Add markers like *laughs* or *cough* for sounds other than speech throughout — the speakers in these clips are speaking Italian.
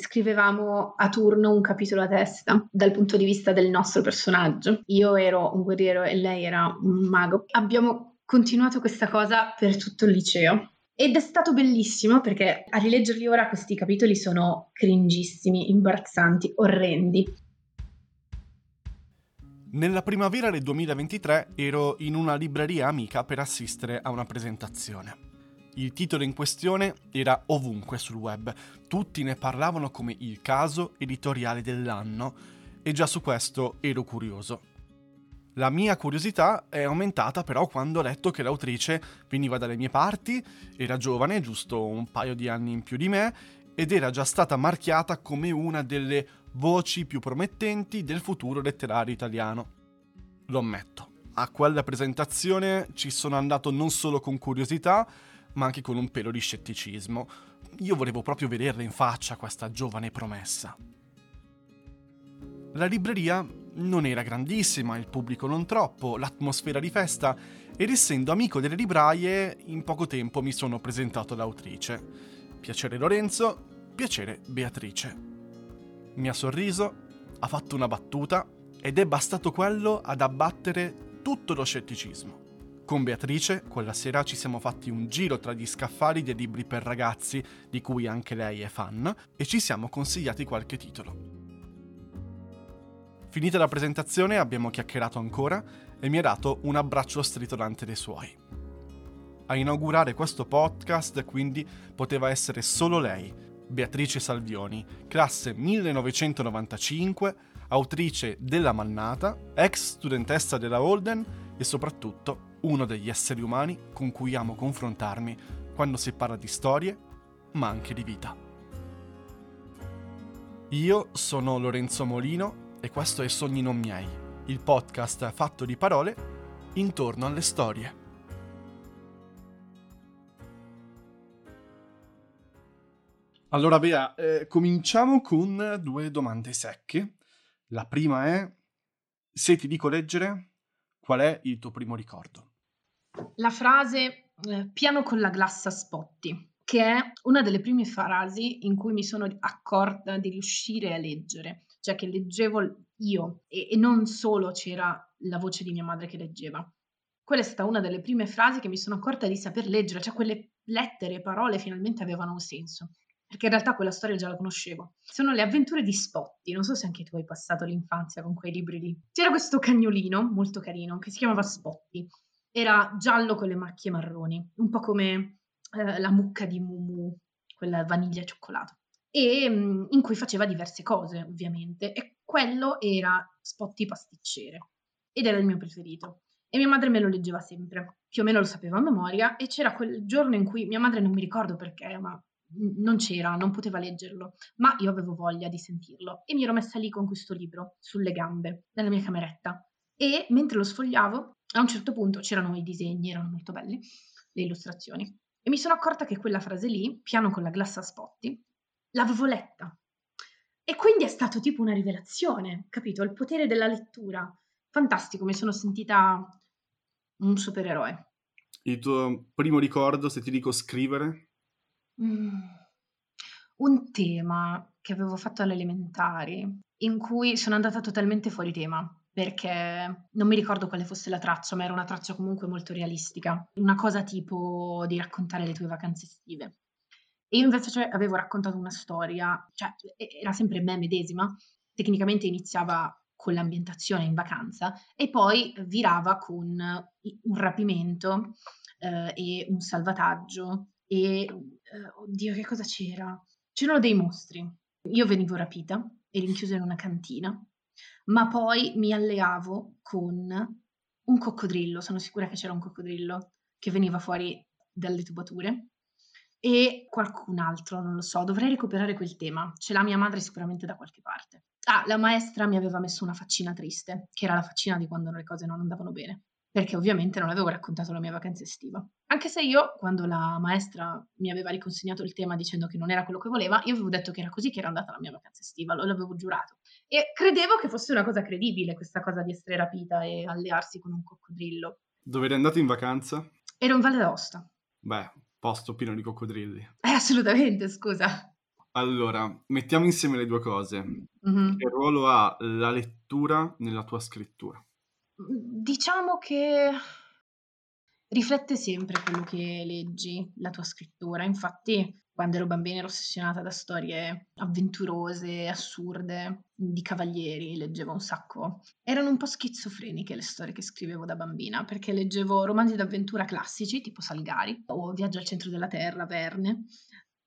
scrivevamo a turno un capitolo a testa dal punto di vista del nostro personaggio. Io ero un guerriero e lei era un mago. Abbiamo continuato questa cosa per tutto il liceo. Ed è stato bellissimo perché a rileggerli ora questi capitoli sono cringissimi, imbarazzanti, orrendi. Nella primavera del 2023 ero in una libreria amica per assistere a una presentazione. Il titolo in questione era ovunque sul web, tutti ne parlavano come il caso editoriale dell'anno e già su questo ero curioso. La mia curiosità è aumentata però quando ho letto che l'autrice veniva dalle mie parti, era giovane, giusto un paio di anni in più di me, ed era già stata marchiata come una delle voci più promettenti del futuro letterario italiano. Lo ammetto, a quella presentazione ci sono andato non solo con curiosità, ma anche con un pelo di scetticismo. Io volevo proprio vederla in faccia questa giovane promessa. La libreria non era grandissima, il pubblico non troppo, l'atmosfera di festa, ed essendo amico delle libraie, in poco tempo mi sono presentato all'autrice. Piacere Lorenzo, piacere Beatrice. Mi ha sorriso, ha fatto una battuta ed è bastato quello ad abbattere tutto lo scetticismo. Con Beatrice, quella sera ci siamo fatti un giro tra gli scaffali dei libri per ragazzi, di cui anche lei è fan, e ci siamo consigliati qualche titolo. Finita la presentazione abbiamo chiacchierato ancora e mi ha dato un abbraccio stritolante dei suoi. A inaugurare questo podcast quindi poteva essere solo lei, Beatrice Salvioni, classe 1995, autrice della Mannata, ex studentessa della Holden e soprattutto uno degli esseri umani con cui amo confrontarmi quando si parla di storie, ma anche di vita. Io sono Lorenzo Molino e questo è Sogni non miei, il podcast fatto di parole intorno alle storie. Allora Bea, eh, cominciamo con due domande secche. La prima è, se ti dico leggere, qual è il tuo primo ricordo? la frase eh, piano con la glassa spotti, che è una delle prime frasi in cui mi sono accorta di riuscire a leggere, cioè che leggevo io e, e non solo c'era la voce di mia madre che leggeva. Quella è stata una delle prime frasi che mi sono accorta di saper leggere, cioè quelle lettere e parole finalmente avevano un senso perché in realtà quella storia già la conoscevo. Sono le avventure di Spotti, non so se anche tu hai passato l'infanzia con quei libri lì. C'era questo cagnolino molto carino che si chiamava Spotti era giallo con le macchie marroni, un po' come eh, la mucca di Mumu, quella vaniglia e cioccolato, e mh, mm, in cui faceva diverse cose, ovviamente, e quello era Spotty pasticcere, ed era il mio preferito. E mia madre me lo leggeva sempre, più o meno lo sapeva a memoria, e c'era quel giorno in cui mia madre non mi ricordo perché, ma non c'era, non poteva leggerlo, ma io avevo voglia di sentirlo e mi ero messa lì con questo libro sulle gambe, nella mia cameretta. E mentre lo sfogliavo, a un certo punto c'erano i disegni, erano molto belli, le illustrazioni, e mi sono accorta che quella frase lì, piano con la glassa a spotti, l'avevo letta. E quindi è stato tipo una rivelazione, capito? Il potere della lettura. Fantastico, mi sono sentita un supereroe. Il tuo primo ricordo, se ti dico scrivere? Mm, un tema che avevo fatto alle elementari, in cui sono andata totalmente fuori tema perché non mi ricordo quale fosse la traccia, ma era una traccia comunque molto realistica, una cosa tipo di raccontare le tue vacanze estive. E io invece cioè, avevo raccontato una storia, cioè era sempre me medesima, tecnicamente iniziava con l'ambientazione in vacanza e poi virava con un rapimento eh, e un salvataggio e, eh, oddio che cosa c'era? C'erano dei mostri. Io venivo rapita e rinchiusa in una cantina ma poi mi alleavo con un coccodrillo, sono sicura che c'era un coccodrillo che veniva fuori dalle tubature e qualcun altro, non lo so, dovrei recuperare quel tema, ce l'ha mia madre sicuramente da qualche parte. Ah, la maestra mi aveva messo una faccina triste, che era la faccina di quando le cose non andavano bene perché ovviamente non avevo raccontato la mia vacanza estiva. Anche se io, quando la maestra mi aveva riconsegnato il tema dicendo che non era quello che voleva, io avevo detto che era così che era andata la mia vacanza estiva, lo l'avevo giurato. E credevo che fosse una cosa credibile questa cosa di essere rapita e allearsi con un coccodrillo. Dove eri andato in vacanza? Ero in Valle d'Aosta. Beh, posto pieno di coccodrilli. Eh, assolutamente, scusa. Allora, mettiamo insieme le due cose. Mm-hmm. Che ruolo ha la lettura nella tua scrittura? Diciamo che riflette sempre quello che leggi, la tua scrittura. Infatti, quando ero bambina ero ossessionata da storie avventurose, assurde, di cavalieri, leggevo un sacco. Erano un po' schizofreniche le storie che scrivevo da bambina, perché leggevo romanzi d'avventura classici, tipo Salgari, o Viaggio al centro della Terra, Verne,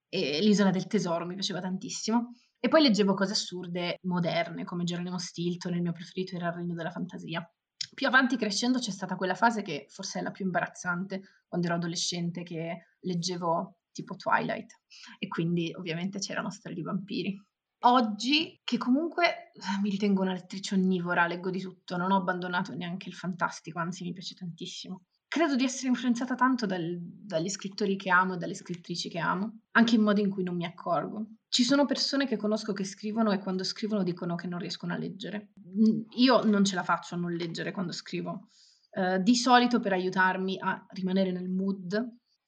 e L'isola del tesoro mi piaceva tantissimo. E poi leggevo cose assurde, moderne, come Geronimo Stilton, il mio preferito era Il Regno della Fantasia. Più avanti crescendo c'è stata quella fase che forse è la più imbarazzante, quando ero adolescente, che leggevo tipo Twilight e quindi ovviamente c'erano storie di vampiri. Oggi, che comunque eh, mi ritengo una lettrice onnivora, leggo di tutto, non ho abbandonato neanche il fantastico, anzi mi piace tantissimo. Credo di essere influenzata tanto dal, dagli scrittori che amo e dalle scrittrici che amo, anche in modi in cui non mi accorgo. Ci sono persone che conosco che scrivono e quando scrivono dicono che non riescono a leggere. Io non ce la faccio a non leggere quando scrivo. Uh, di solito per aiutarmi a rimanere nel mood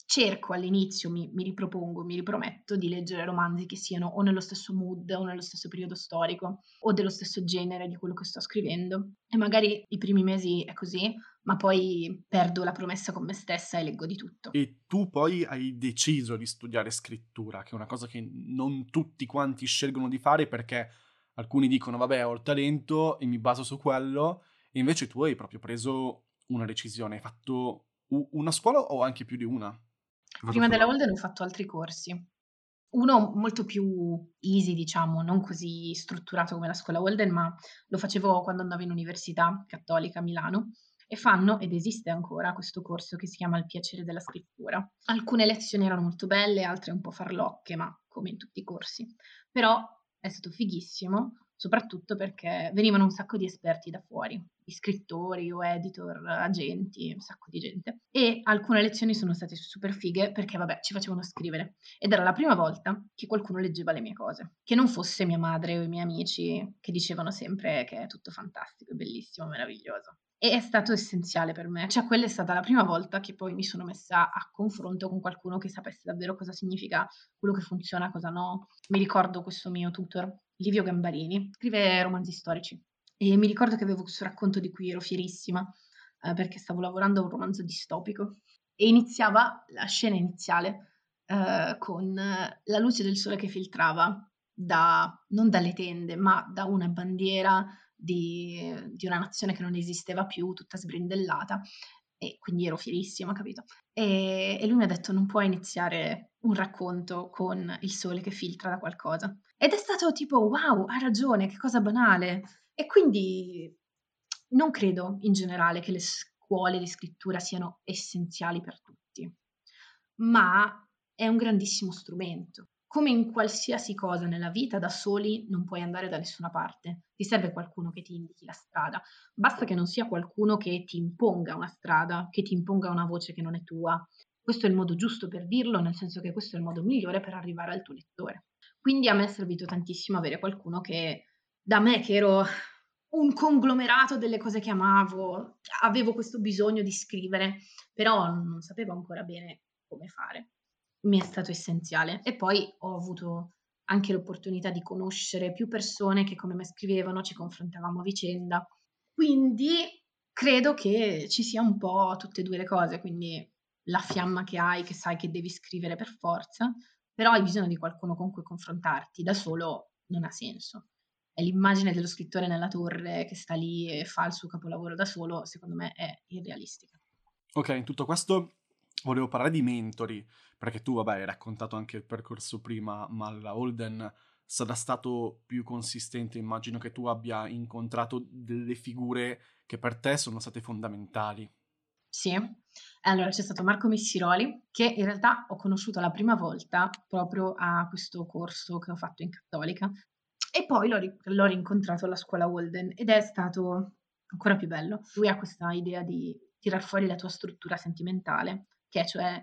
cerco all'inizio, mi, mi, ripropongo, mi riprometto di leggere romanzi che siano o nello stesso mood o nello stesso periodo storico o dello stesso genere di quello che sto scrivendo. E magari i primi mesi è così, ma poi perdo la promessa con me stessa e leggo di tutto. E tu poi hai deciso di studiare scrittura, che è una cosa che non tutti quanti scelgono di fare perché alcuni dicono vabbè ho il talento e mi baso su quello, e invece tu hai proprio preso una decisione, hai fatto una scuola o anche più di una? Prima della Holden ho fatto altri corsi. Uno molto più easy, diciamo, non così strutturato come la scuola Holden, ma lo facevo quando andavo in università cattolica a Milano e fanno, ed esiste ancora, questo corso che si chiama Il piacere della scrittura. Alcune lezioni erano molto belle, altre un po' farlocche, ma come in tutti i corsi. Però è stato fighissimo soprattutto perché venivano un sacco di esperti da fuori, scrittori o editor, agenti, un sacco di gente. E alcune lezioni sono state super fighe perché, vabbè, ci facevano scrivere. Ed era la prima volta che qualcuno leggeva le mie cose, che non fosse mia madre o i miei amici che dicevano sempre che è tutto fantastico, bellissimo, meraviglioso. E è stato essenziale per me, cioè quella è stata la prima volta che poi mi sono messa a confronto con qualcuno che sapesse davvero cosa significa quello che funziona, cosa no. Mi ricordo questo mio tutor Livio Gambarini, scrive romanzi storici. E mi ricordo che avevo questo racconto di cui ero fierissima eh, perché stavo lavorando a un romanzo distopico. E iniziava la scena iniziale eh, con la luce del sole che filtrava da, non dalle tende, ma da una bandiera di, di una nazione che non esisteva più, tutta sbrindellata. E quindi ero fierissima, capito? E, e, lui mi ha detto non puoi iniziare un racconto con il sole che filtra da qualcosa. Ed è stato tipo wow, ha ragione, che cosa banale. E quindi non credo in generale che le scuole di scrittura siano essenziali per tutti, ma è un grandissimo strumento come in qualsiasi cosa nella vita, da soli non puoi andare da nessuna parte. Ti serve qualcuno che ti indichi la strada. Basta che non sia qualcuno che ti imponga una strada, che ti imponga una voce che non è tua. Questo è il modo giusto per dirlo, nel senso che questo è il modo migliore per arrivare al tuo lettore. Quindi a me è servito tantissimo avere qualcuno che, da me che ero un conglomerato delle cose che amavo, avevo questo bisogno di scrivere, però non sapevo ancora bene come fare mi è stato essenziale. E poi ho avuto anche l'opportunità di conoscere più persone che come me scrivevano, ci confrontavamo a vicenda. Quindi credo che ci sia un po' tutte e due le cose, quindi la fiamma che hai, che sai che devi scrivere per forza, però hai bisogno di qualcuno con cui confrontarti, da solo non ha senso. È l'immagine dello scrittore nella torre che sta lì e fa il suo capolavoro da solo, secondo me è irrealistica. Ok, in tutto questo volevo parlare di mentori, perché tu, vabbè, hai raccontato anche il percorso prima, ma la Holden sarà stato più consistente. Immagino che tu abbia incontrato delle figure che per te sono state fondamentali. Sì, allora c'è stato Marco Missiroli, che in realtà ho conosciuto la prima volta proprio a questo corso che ho fatto in Cattolica, e poi l'ho, l'ho rincontrato alla scuola Holden ed è stato ancora più bello. Lui ha questa idea di tirar fuori la tua struttura sentimentale che è cioè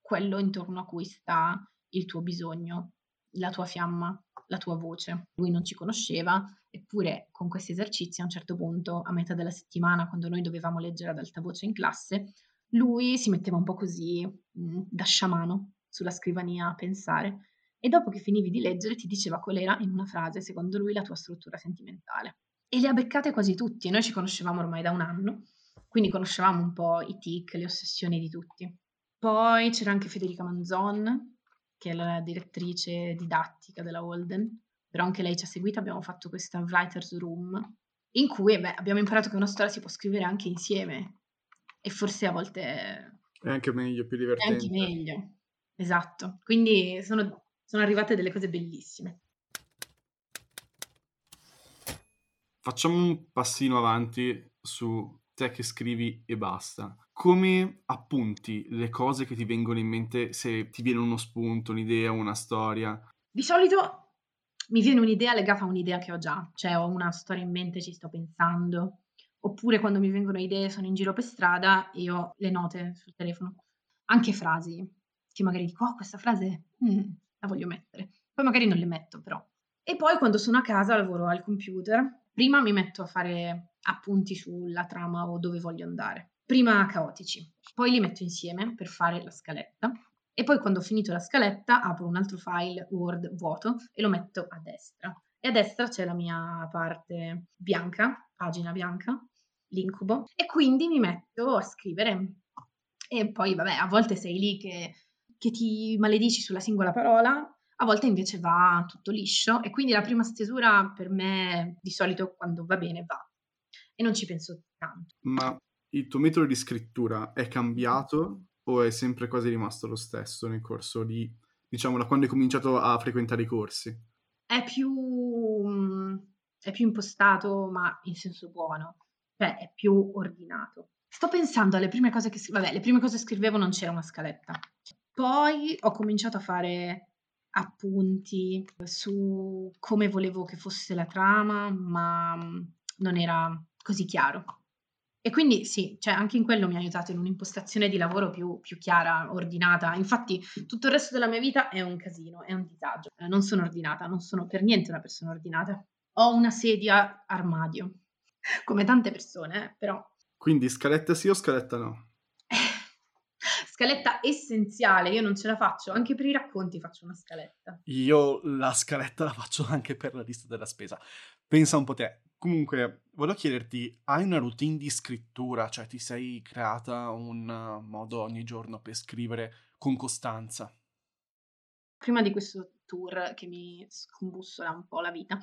quello intorno a cui sta il tuo bisogno, la tua fiamma, la tua voce. Lui non ci conosceva, eppure con questi esercizi a un certo punto, a metà della settimana, quando noi dovevamo leggere ad alta voce in classe, lui si metteva un po' così mh, da sciamano sulla scrivania a pensare e dopo che finivi di leggere ti diceva qual era in una frase, secondo lui, la tua struttura sentimentale. E le ha beccate quasi tutti, noi ci conoscevamo ormai da un anno, quindi conoscevamo un po' i tic, le ossessioni di tutti. Poi c'era anche Federica Manzon, che è la direttrice didattica della Holden, però anche lei ci ha seguito, abbiamo fatto questa Writer's Room, in cui beh, abbiamo imparato che una storia si può scrivere anche insieme, e forse a volte... È anche meglio, più divertente. È anche meglio, esatto. Quindi sono, sono arrivate delle cose bellissime. Facciamo un passino avanti su te che scrivi e basta. Come appunti le cose che ti vengono in mente se ti viene uno spunto, un'idea, una storia? Di solito mi viene un'idea legata a un'idea che ho già, cioè ho una storia in mente, ci sto pensando, oppure quando mi vengono idee sono in giro per strada e ho le note sul telefono, anche frasi che magari dico, oh questa frase mm, la voglio mettere, poi magari non le metto però. E poi quando sono a casa lavoro al computer, prima mi metto a fare appunti sulla trama o dove voglio andare, prima caotici, poi li metto insieme per fare la scaletta e poi quando ho finito la scaletta apro un altro file Word vuoto e lo metto a destra. E a destra c'è la mia parte bianca, pagina bianca, l'incubo, e quindi mi metto a scrivere. E poi, vabbè, a volte sei lì che, che ti maledici sulla singola parola, a volte invece va tutto liscio e quindi la prima stesura per me di solito quando va bene va e non ci penso tanto. Ma il tuo metodo di scrittura è cambiato o è sempre quasi rimasto lo stesso nel corso di, diciamo, da quando hai cominciato a frequentare i corsi? È più, mm, è più impostato, ma in senso buono, cioè è più ordinato. Sto pensando alle prime cose che, vabbè, le prime cose che scrivevo non c'era una scaletta. Poi ho cominciato a fare appunti su come volevo che fosse la trama, ma mm, non era così chiaro. E quindi sì, cioè anche in quello mi ha aiutato in un'impostazione di lavoro più, più, chiara, ordinata. Infatti tutto il resto della mia vita è un casino, è un disagio. Eh, non sono ordinata, non sono per niente una persona ordinata. Ho una sedia armadio, *laughs* come tante persone, eh, però... Quindi scaletta sì o scaletta no? *laughs* scaletta essenziale, io non ce la faccio, anche per i racconti faccio una scaletta. Io la scaletta la faccio anche per la lista della spesa. Pensa un po' te, Comunque, volevo chiederti, hai una routine di scrittura? Cioè, ti sei creata un modo ogni giorno per scrivere con costanza? Prima di questo tour che mi scombussola un po' la vita,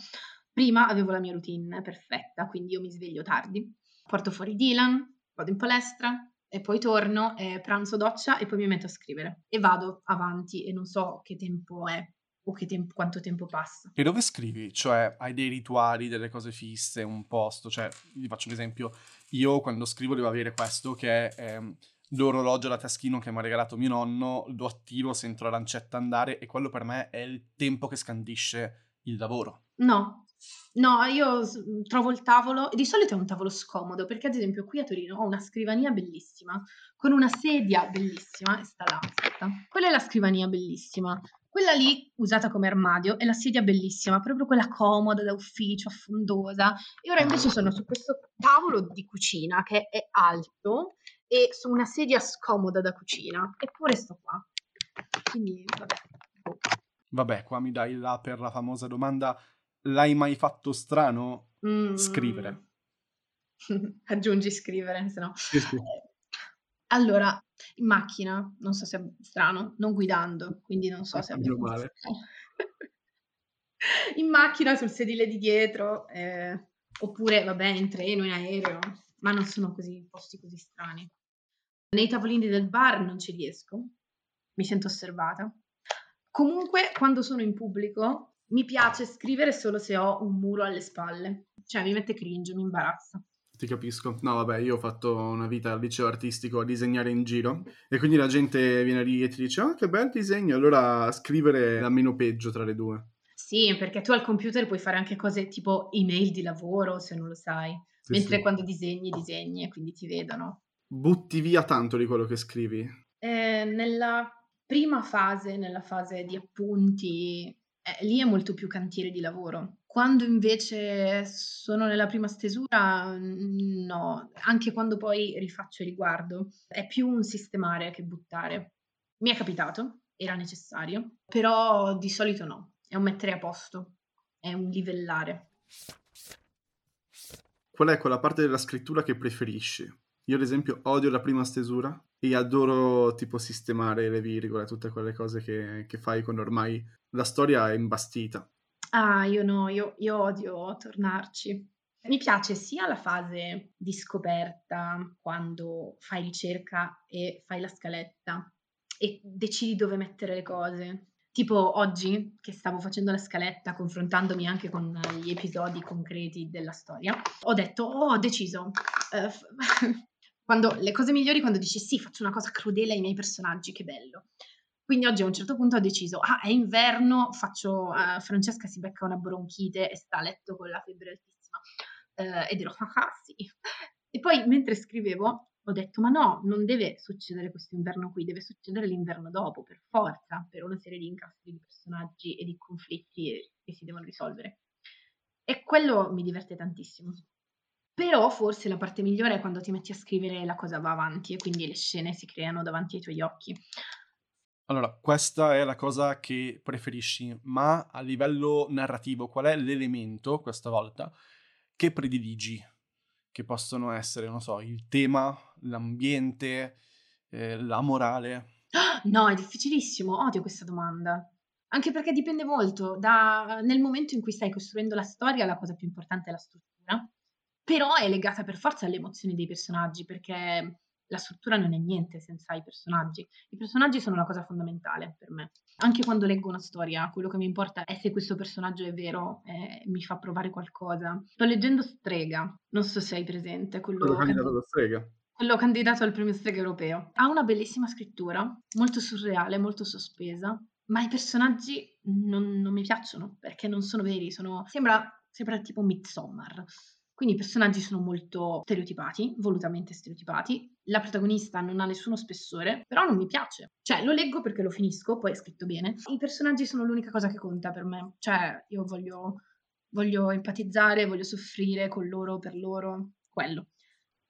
prima avevo la mia routine perfetta, quindi io mi sveglio tardi, porto fuori Dylan, vado in palestra e poi torno, eh, pranzo, doccia e poi mi metto a scrivere e vado avanti e non so che tempo è o tempo, quanto tempo passa. E dove scrivi? Cioè, hai dei rituali, delle cose fisse, un posto? Cioè, vi faccio l'esempio, io quando scrivo devo avere questo che è ehm, l'orologio da taschino che mi ha regalato mio nonno, lo attivo, sento la lancetta andare e quello per me è il tempo che scandisce il lavoro. No, No, io trovo il tavolo, di solito è un tavolo scomodo, perché ad esempio qui a Torino ho una scrivania bellissima, con una sedia bellissima, e sta là, aspetta. Quella è la scrivania bellissima. Quella lì, usata come armadio, è la sedia bellissima, proprio quella comoda da ufficio, affondosa. E ora invece sono su questo tavolo di cucina che è alto e su una sedia scomoda da cucina. Eppure sto qua. Quindi, vabbè. Boh. Vabbè, qua mi dai là per la famosa domanda, l'hai mai fatto strano? Mm. Scrivere. *laughs* Aggiungi scrivere, se no. Sì, sì. Allora, in macchina, non so se è strano, non guidando, quindi non so ah, se è male. *laughs* in macchina sul sedile di dietro, eh, oppure vabbè in treno, in aereo, ma non sono così posti così strani. Nei tavolini del bar non ci riesco, mi sento osservata. Comunque, quando sono in pubblico, mi piace scrivere solo se ho un muro alle spalle, cioè mi mette cringe, mi imbarazza. Ti capisco. No, vabbè, io ho fatto una vita al liceo artistico a disegnare in giro e quindi la gente viene lì e ti dice "Ah, che bel disegno". Allora scrivere è la meno peggio tra le due. Sì, perché tu al computer puoi fare anche cose tipo email di lavoro, se non lo sai. Sì, Mentre sì. quando disegni, disegni e quindi ti vedono. Butti via tanto di quello che scrivi? Eh, nella prima fase, nella fase di appunti, eh, lì è molto più cantiere di lavoro. Quando invece sono nella prima stesura, no, anche quando poi rifaccio e riguardo, è più un sistemare che buttare. Mi è capitato era necessario, però di solito no, è un mettere a posto, è un livellare. Qual è quella parte della scrittura che preferisci? Io ad esempio odio la prima stesura e adoro tipo sistemare le virgole, tutte quelle cose che, che fai quando ormai la storia è imbastita. Ah, io no, io, io odio tornarci. Mi piace sia la fase di scoperta, quando fai ricerca e fai la scaletta e decidi dove mettere le cose. Tipo oggi che stavo facendo la scaletta, confrontandomi anche con gli episodi concreti della storia, ho detto, oh, ho deciso. Uh, *laughs* quando, le cose migliori quando dici sì, faccio una cosa crudele ai miei personaggi, che bello. Quindi oggi a un certo punto ho deciso, ah, è inverno, faccio, uh, Francesca si becca una bronchite e sta a letto con la febbre altissima. Uh, ed ero, *laughs* ah, sì. E poi mentre scrivevo ho detto, ma no, non deve succedere questo inverno qui, deve succedere l'inverno dopo, per forza, per una serie di incastri di personaggi e di conflitti che si devono risolvere. E quello mi diverte tantissimo. Però forse la parte migliore è quando ti metti a scrivere la cosa va avanti e quindi le scene si creano davanti ai tuoi occhi. Allora, questa è la cosa che preferisci, ma a livello narrativo, qual è l'elemento, questa volta, che prediligi? Che possono essere, non so, il tema, l'ambiente, eh, la morale? *gasps* No, è difficilissimo, odio questa domanda. Anche perché dipende molto, da, nel momento in cui stai costruendo la storia, la cosa più importante è la struttura, però è legata per forza alle emozioni dei personaggi, perché la struttura non è niente senza i personaggi. I personaggi sono la cosa fondamentale per me. Anche quando leggo una storia, quello che mi importa è se questo personaggio è vero e mi fa provare qualcosa. Sto leggendo Strega, non so se hai presente. Quello, quello candidato alla Strega. Quello candidato al premio Strega europeo. Ha una bellissima scrittura, molto surreale, molto sospesa, ma i personaggi non, non mi piacciono perché non sono veri, sono... sembra, sembra tipo Midsommar. Quindi i personaggi sono molto stereotipati, volutamente stereotipati. La protagonista non ha nessuno spessore, però non mi piace. Cioè, lo leggo perché lo finisco, poi è scritto bene. I personaggi sono l'unica cosa che conta per me. Cioè, io voglio, voglio empatizzare, voglio soffrire con loro, per loro, quello.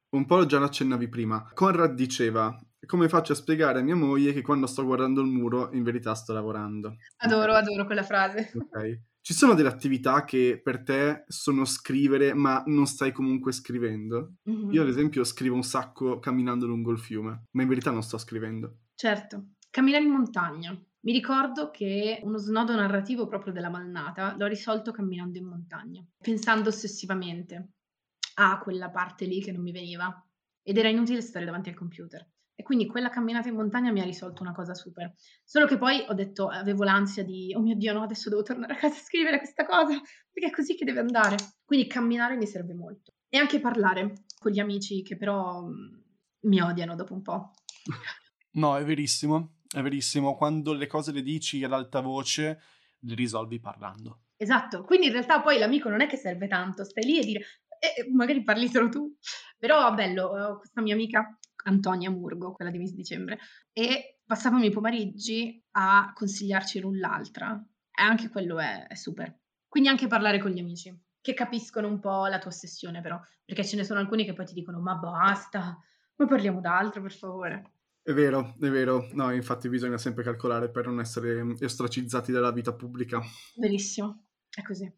Un po' già l'accennavi prima. Conrad diceva: Come faccio a spiegare a mia moglie che quando sto guardando il muro in verità sto lavorando? Adoro, adoro quella frase. Ok. Ci sono delle attività che per te sono scrivere, ma non stai comunque scrivendo? Mm-hmm. Io, ad esempio, scrivo un sacco camminando lungo il fiume, ma in verità non sto scrivendo. Certo, camminare in montagna. Mi ricordo che uno snodo narrativo proprio della malnata l'ho risolto camminando in montagna, pensando ossessivamente a quella parte lì che non mi veniva. Ed era inutile stare davanti al computer. E quindi quella camminata in montagna mi ha risolto una cosa super. Solo che poi ho detto, avevo l'ansia di, oh mio Dio, no, adesso devo tornare a casa a scrivere questa cosa, perché è così che deve andare. Quindi camminare mi serve molto. E anche parlare con gli amici che però mm, mi odiano dopo un po'. No, è verissimo, è verissimo. Quando le cose le dici ad alta voce, le risolvi parlando. Esatto, quindi in realtà poi l'amico non è che serve tanto, stai lì e dire, eh, magari parli solo tu. Però bello, questa mia amica Antonia Murgo, quella di Miss Dicembre, e passavamo i pomeriggi a consigliarci l'un l'altra. E anche quello è, è super. Quindi anche parlare con gli amici, che capiscono un po' la tua ossessione però, perché ce ne sono alcuni che poi ti dicono ma basta, ma parliamo d'altro per favore. È vero, è vero. No, infatti bisogna sempre calcolare per non essere ostracizzati dalla vita pubblica. Verissimo, è così.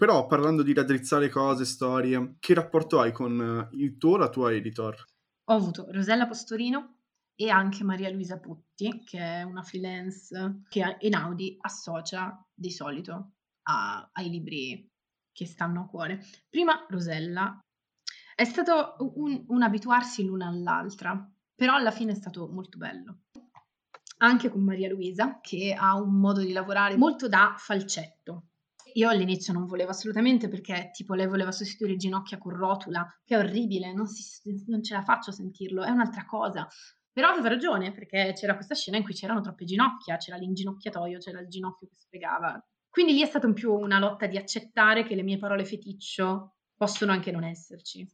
Però parlando di raddrizzare cose, storie, che rapporto hai con eh, il tuo la tua editor? Ho avuto Rosella Postorino e anche Maria Luisa Putti, che è una freelance che Einaudi associa di solito a, ai libri che stanno a cuore. Prima Rosella. È stato un, un abituarsi l'una all'altra, però alla fine è stato molto bello anche con Maria Luisa, che ha un modo di lavorare molto da falcetto. Io all'inizio non volevo assolutamente perché tipo lei voleva sostituire ginocchia con rotula, che è orribile, non, si, non ce la faccio sentirlo, è un'altra cosa. Però aveva ragione perché c'era questa scena in cui c'erano troppe ginocchia, c'era l'inginocchiatoio, c'era il ginocchio che spiegava. Quindi lì è stata più una lotta di accettare che le mie parole feticcio possono anche non esserci.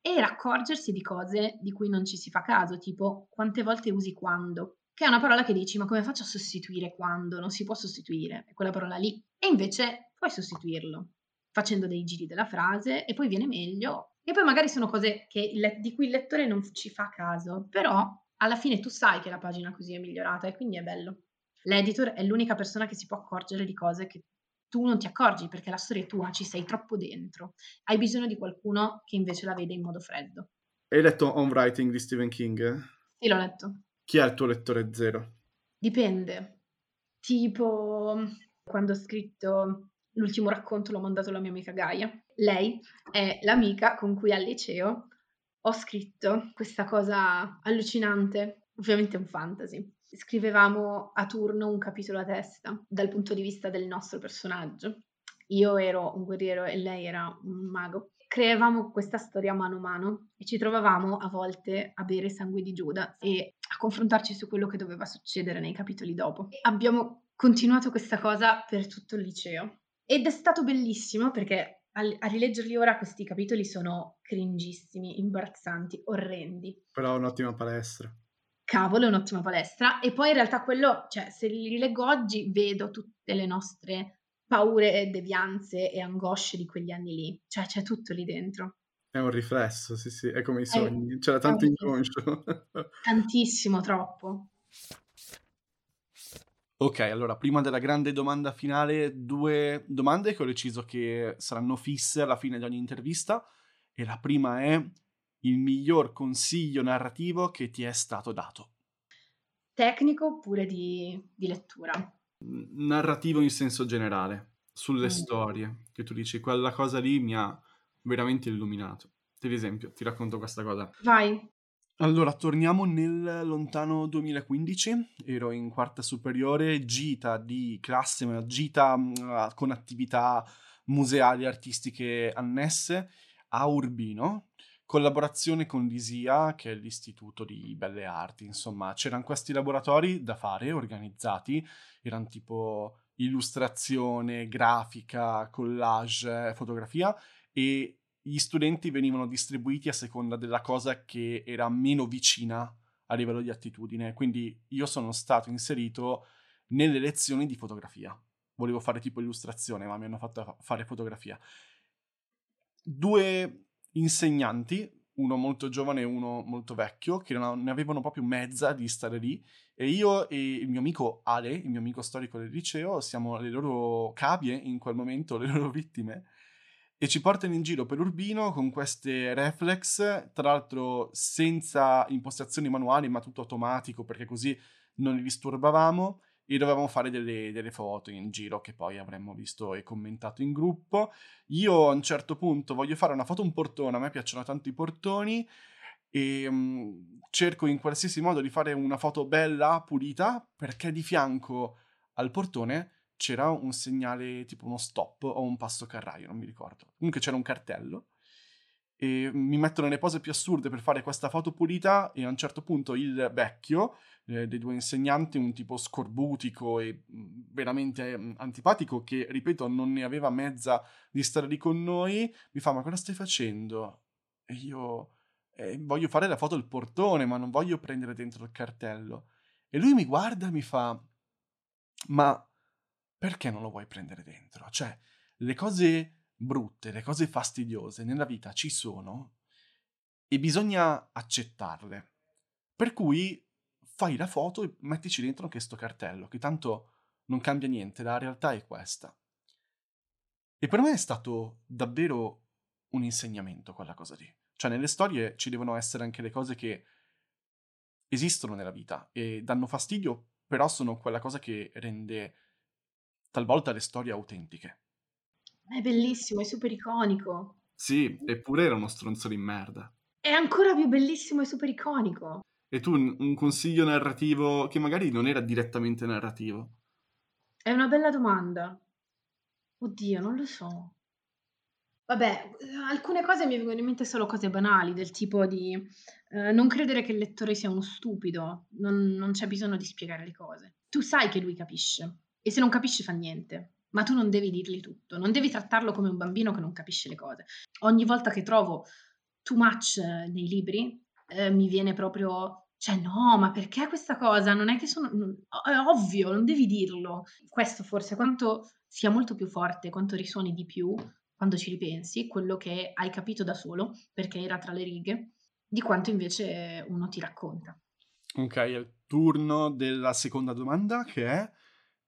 E accorgersi di cose di cui non ci si fa caso, tipo quante volte usi quando che è una parola che dici, ma come faccio a sostituire quando? Non si può sostituire, è quella parola lì. E invece puoi sostituirlo facendo dei giri della frase e poi viene meglio. E poi magari sono cose le- di cui il lettore non ci fa caso, però alla fine tu sai che la pagina così è migliorata e quindi è bello. L'editor è l'unica persona che si può accorgere di cose che tu non ti accorgi perché la storia è tua, ci sei troppo dentro. Hai bisogno di qualcuno che invece la vede in modo freddo. Hai letto On Writing di Stephen King? Sì, l'ho letto. Chi è il tuo lettore zero? Dipende. Tipo, quando ho scritto l'ultimo racconto l'ho mandato alla mia amica Gaia. Lei è l'amica con cui al liceo ho scritto questa cosa allucinante, ovviamente un fantasy, scrivevamo a turno un capitolo a testa dal punto di vista del nostro personaggio. Io ero un guerriero e lei era un mago. Creavamo questa storia mano a mano e ci trovavamo a volte a bere sangue di Giuda e a confrontarci su quello che doveva succedere nei capitoli dopo. Abbiamo continuato questa cosa per tutto il liceo ed è stato bellissimo perché a, a rileggerli ora questi capitoli sono cringissimi, imbarazzanti, orrendi. Però è un'ottima palestra cavolo, è un'ottima palestra. E poi in realtà quello, cioè, se li rileggo oggi, vedo tutte le nostre paure, devianze e angosce di quegli anni lì. Cioè, c'è tutto lì dentro. È un riflesso, sì, sì, è come i sogni, c'era tanto inconscio. Tantissimo, troppo. Ok, allora, prima della grande domanda finale, due domande che ho deciso che saranno fisse alla fine di ogni intervista. E la prima è il miglior consiglio narrativo che ti è stato dato? Tecnico oppure di, di lettura? Narrativo in senso generale, sulle mm. storie, che tu dici, quella cosa lì mi ha veramente illuminato. Per esempio, ti racconto questa cosa. Vai. Allora, torniamo nel lontano 2015, ero in quarta superiore, gita di classe, ma gita uh, con attività museali artistiche annesse a Urbino, collaborazione con l'ISIA, che è l'Istituto di Belle Arti, insomma, c'erano questi laboratori da fare, organizzati, erano tipo illustrazione, grafica, collage, fotografia, e gli studenti venivano distribuiti a seconda della cosa che era meno vicina a livello di attitudine. Quindi io sono stato inserito nelle lezioni di fotografia. Volevo fare tipo illustrazione, ma mi hanno fatto fare fotografia. Due insegnanti, uno molto giovane e uno molto vecchio, che ne avevano proprio mezza di stare lì. E io e il mio amico Ale, il mio amico storico del liceo, siamo le loro cavie in quel momento, le loro vittime. E ci portano in giro per Urbino con queste reflex, tra l'altro senza impostazioni manuali, ma tutto automatico, perché così non li disturbavamo e dovevamo fare delle, delle, foto in giro che poi avremmo visto e commentato in gruppo. Io a un certo punto voglio fare una foto un portone, a me piacciono tanto i portoni e um, cerco in qualsiasi modo di fare una foto bella, pulita, perché di fianco al portone c'era un segnale tipo uno stop o un passo carraio, non mi ricordo. Comunque c'era un cartello e mi mettono nelle pose più assurde per fare questa foto pulita e a un certo punto il vecchio eh, dei due insegnanti, un tipo scorbutico e mm, veramente mm, antipatico che, ripeto, non ne aveva mezza di stare lì con noi, mi fa ma cosa stai facendo? E io eh, voglio fare la foto del portone ma non voglio prendere dentro il cartello. E lui mi guarda e mi fa ma perché non lo vuoi prendere dentro? Cioè, le cose brutte, le cose fastidiose nella vita ci sono e bisogna accettarle. Per cui fai la foto e mettici dentro anche sto cartello, che tanto non cambia niente, la realtà è questa. E per me è stato davvero un insegnamento quella cosa lì. Cioè nelle storie ci devono essere anche le cose che esistono nella vita e danno fastidio, però sono quella cosa che rende talvolta le storie autentiche. È bellissimo, è super iconico. Sì, eppure era uno stronzo di merda. È ancora più bellissimo e super iconico. E tu un, consiglio narrativo che magari non era direttamente narrativo? È una bella domanda. Oddio, non lo so. Vabbè, alcune cose mi vengono in mente solo cose banali, del tipo di eh, non credere che il lettore sia uno stupido, non, non c'è bisogno di spiegare le cose. Tu sai che lui capisce e se non capisce fa niente ma tu non devi dirgli tutto, non devi trattarlo come un bambino che non capisce le cose. Ogni volta che trovo too much eh, nei libri, eh, mi viene proprio, cioè no, ma perché questa cosa? Non è che sono, non, è ovvio, non devi dirlo. Questo forse quanto sia molto più forte, quanto risuoni di più quando ci ripensi, quello che hai capito da solo, perché era tra le righe, di quanto invece uno ti racconta. Ok, è il turno della seconda domanda che è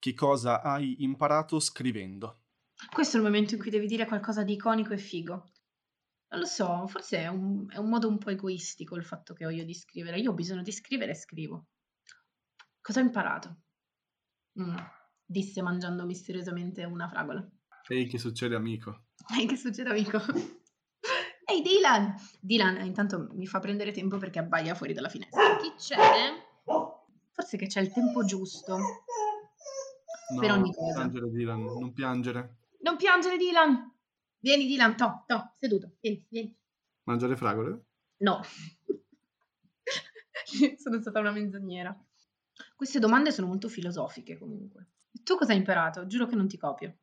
che cosa hai imparato scrivendo? Questo è il momento in cui devi dire qualcosa di iconico e figo. Non lo so, forse è un, è un modo un po' egoistico il fatto che ho io di scrivere. Io ho bisogno di scrivere e scrivo. Cosa ho imparato? Mm, disse mangiando misteriosamente una fragola. Ehi, che succede, amico? *laughs* Ehi, che succede, amico? *laughs* Ehi, Dylan! Dylan intanto mi fa prendere tempo perché abbaia fuori dalla finestra. Chi c'è? Forse che c'è il tempo giusto No, per ogni non cosa. piangere, Dylan, non piangere. Non piangere, Dylan! Vieni, Dylan, to, to, seduto. Vieni, vieni. Mangiare fragole? No. *laughs* sono stata una menzognera. Queste domande sono molto filosofiche comunque. Tu cosa hai imparato? Giuro che non ti copio.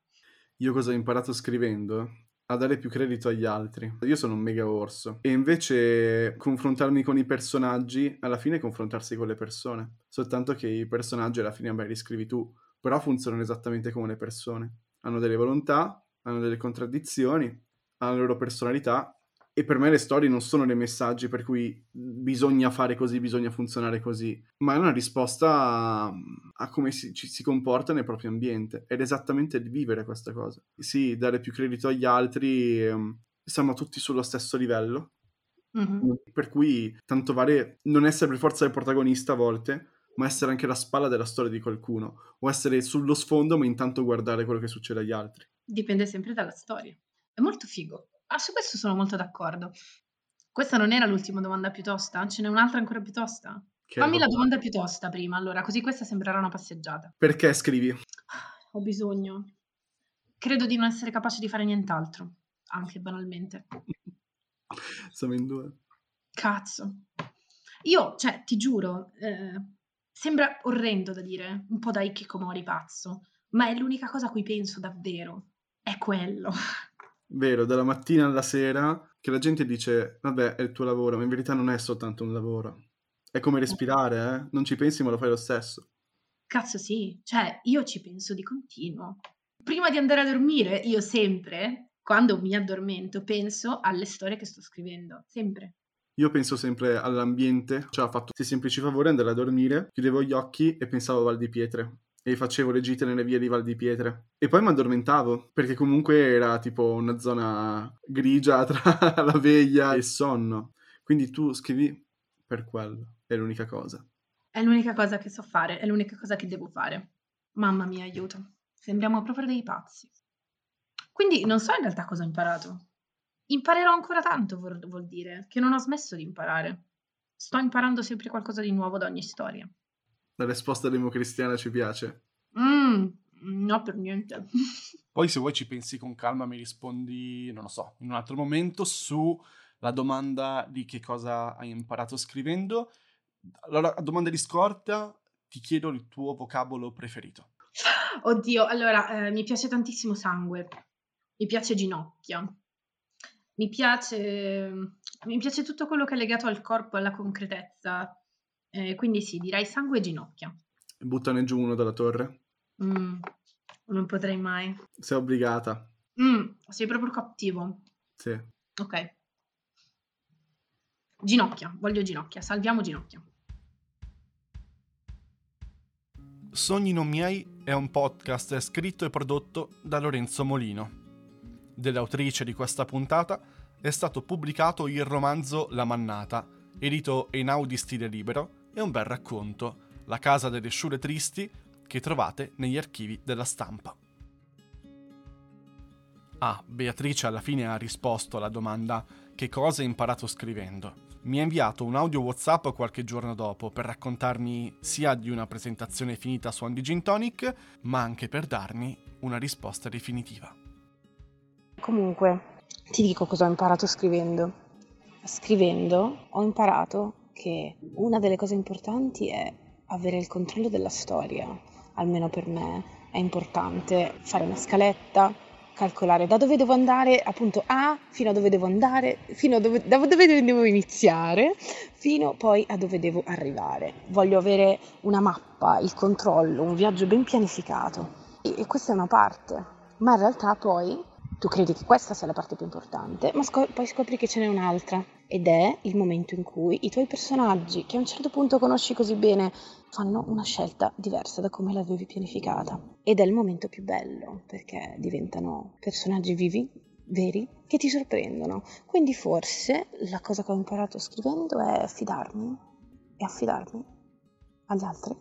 Io cosa ho imparato scrivendo? A dare più credito agli altri. Io sono un mega orso. E invece confrontarmi con i personaggi, alla fine confrontarsi con le persone. Soltanto che i personaggi alla fine, beh, li scrivi tu. Però funzionano esattamente come le persone. Hanno delle volontà, hanno delle contraddizioni, hanno la loro personalità. E per me le storie non sono dei messaggi per cui bisogna fare così, bisogna funzionare così, ma è una risposta a, a come si, ci si comporta nel proprio ambiente. Ed è esattamente il vivere questa cosa. Sì, dare più credito agli altri, ehm, siamo tutti sullo stesso livello, Mhm. per cui tanto vale non essere per forza il protagonista a volte, ma essere anche la spalla della storia di qualcuno, o essere sullo sfondo ma intanto guardare quello che succede agli altri. Dipende sempre dalla storia. È molto figo. Ah, su questo sono molto d'accordo. Questa non era l'ultima domanda più tosta? Ce n'è un'altra ancora più tosta? Che Fammi la domanda più tosta prima, allora, così questa sembrerà una passeggiata. Perché scrivi? Ho bisogno. Credo di non essere capace di fare nient'altro, anche banalmente. Siamo in due. Cazzo. Io, cioè, ti giuro, eh, sembra orrendo da dire, un po' da Hikikomori pazzo, ma è l'unica cosa a cui penso davvero. È quello. *laughs* Vero, dalla mattina alla sera che la gente dice, vabbè, è il tuo lavoro, ma in verità non è soltanto un lavoro. È come respirare, eh? Non ci pensi, ma lo fai lo stesso. Cazzo sì, cioè, io ci penso di continuo. Prima di andare a dormire, io sempre, quando mi addormento, penso alle storie che sto scrivendo. Sempre. Io penso sempre all'ambiente, cioè ho fatto questi semplici favori, andare a dormire, chiudevo gli occhi e pensavo a Val di Pietre. E facevo le gite nelle vie di Val di Pietre. E poi mi addormentavo, perché comunque era tipo una zona grigia tra *laughs* la veglia e il sonno. Quindi tu scrivi per quello, è l'unica cosa. È l'unica cosa che so fare, è l'unica cosa che devo fare. Mamma mia, aiuto. Sembriamo proprio dei pazzi. Quindi non so in realtà cosa ho imparato. Imparerò ancora tanto, vuol, vuol dire, che non ho smesso di imparare. Sto imparando sempre qualcosa di nuovo da ogni storia. La risposta democristiana ci piace. Mm, no, per niente. *laughs* Poi se vuoi ci pensi con calma mi rispondi, non lo so, in un altro momento sulla domanda di che cosa hai imparato scrivendo. Allora, a domanda di scorta, ti chiedo il tuo vocabolo preferito. Oddio, allora, eh, mi piace tantissimo sangue, mi piace ginocchia, mi piace, mi piace tutto quello che è legato al corpo, alla concretezza. Eh, quindi sì, direi sangue e ginocchia. Buttane giù uno dalla torre. Mm, non potrei mai. Sei obbligata. Mm, sei proprio cattivo. Sì. Ok. Ginocchia, voglio ginocchia, salviamo ginocchia. Sogni non miei è un podcast scritto e prodotto da Lorenzo Molino. Dell'autrice di questa puntata è stato pubblicato il romanzo La Mannata, edito Einaudi Stile Libero, e un bel racconto, La casa delle sciure tristi, che trovate negli archivi della stampa. Ah, Beatrice alla fine ha risposto alla domanda che cosa hai imparato scrivendo. Mi ha inviato un audio WhatsApp qualche giorno dopo per raccontarmi sia di una presentazione finita su Andy Gin Tonic, ma anche per darmi una risposta definitiva. Comunque, ti dico cosa ho imparato scrivendo. Scrivendo ho imparato che una delle cose importanti è avere il controllo della storia, almeno per me è importante fare una scaletta, calcolare da dove devo andare, appunto A, fino a dove devo andare, fino a dove, da dove devo iniziare, fino poi a dove devo arrivare. Voglio avere una mappa, il controllo, un viaggio ben pianificato. E, e questa è una parte, ma in realtà poi Tu credi che questa sia la parte più importante, ma scop- poi scopri che ce n'è un'altra ed è il momento in cui i tuoi personaggi, che a un certo punto conosci così bene, fanno una scelta diversa da come l'avevi pianificata. Ed è il momento più bello, perché diventano personaggi vivi, veri, che ti sorprendono. Quindi forse la cosa che ho imparato scrivendo è fidarmi e affidarmi agli altri.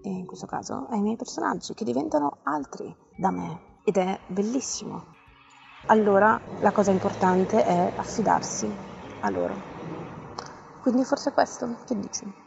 E in questo caso ai miei personaggi, che diventano altri da me. Ed è bellissimo allora la cosa importante è affidarsi a loro. Quindi forse questo, che dici?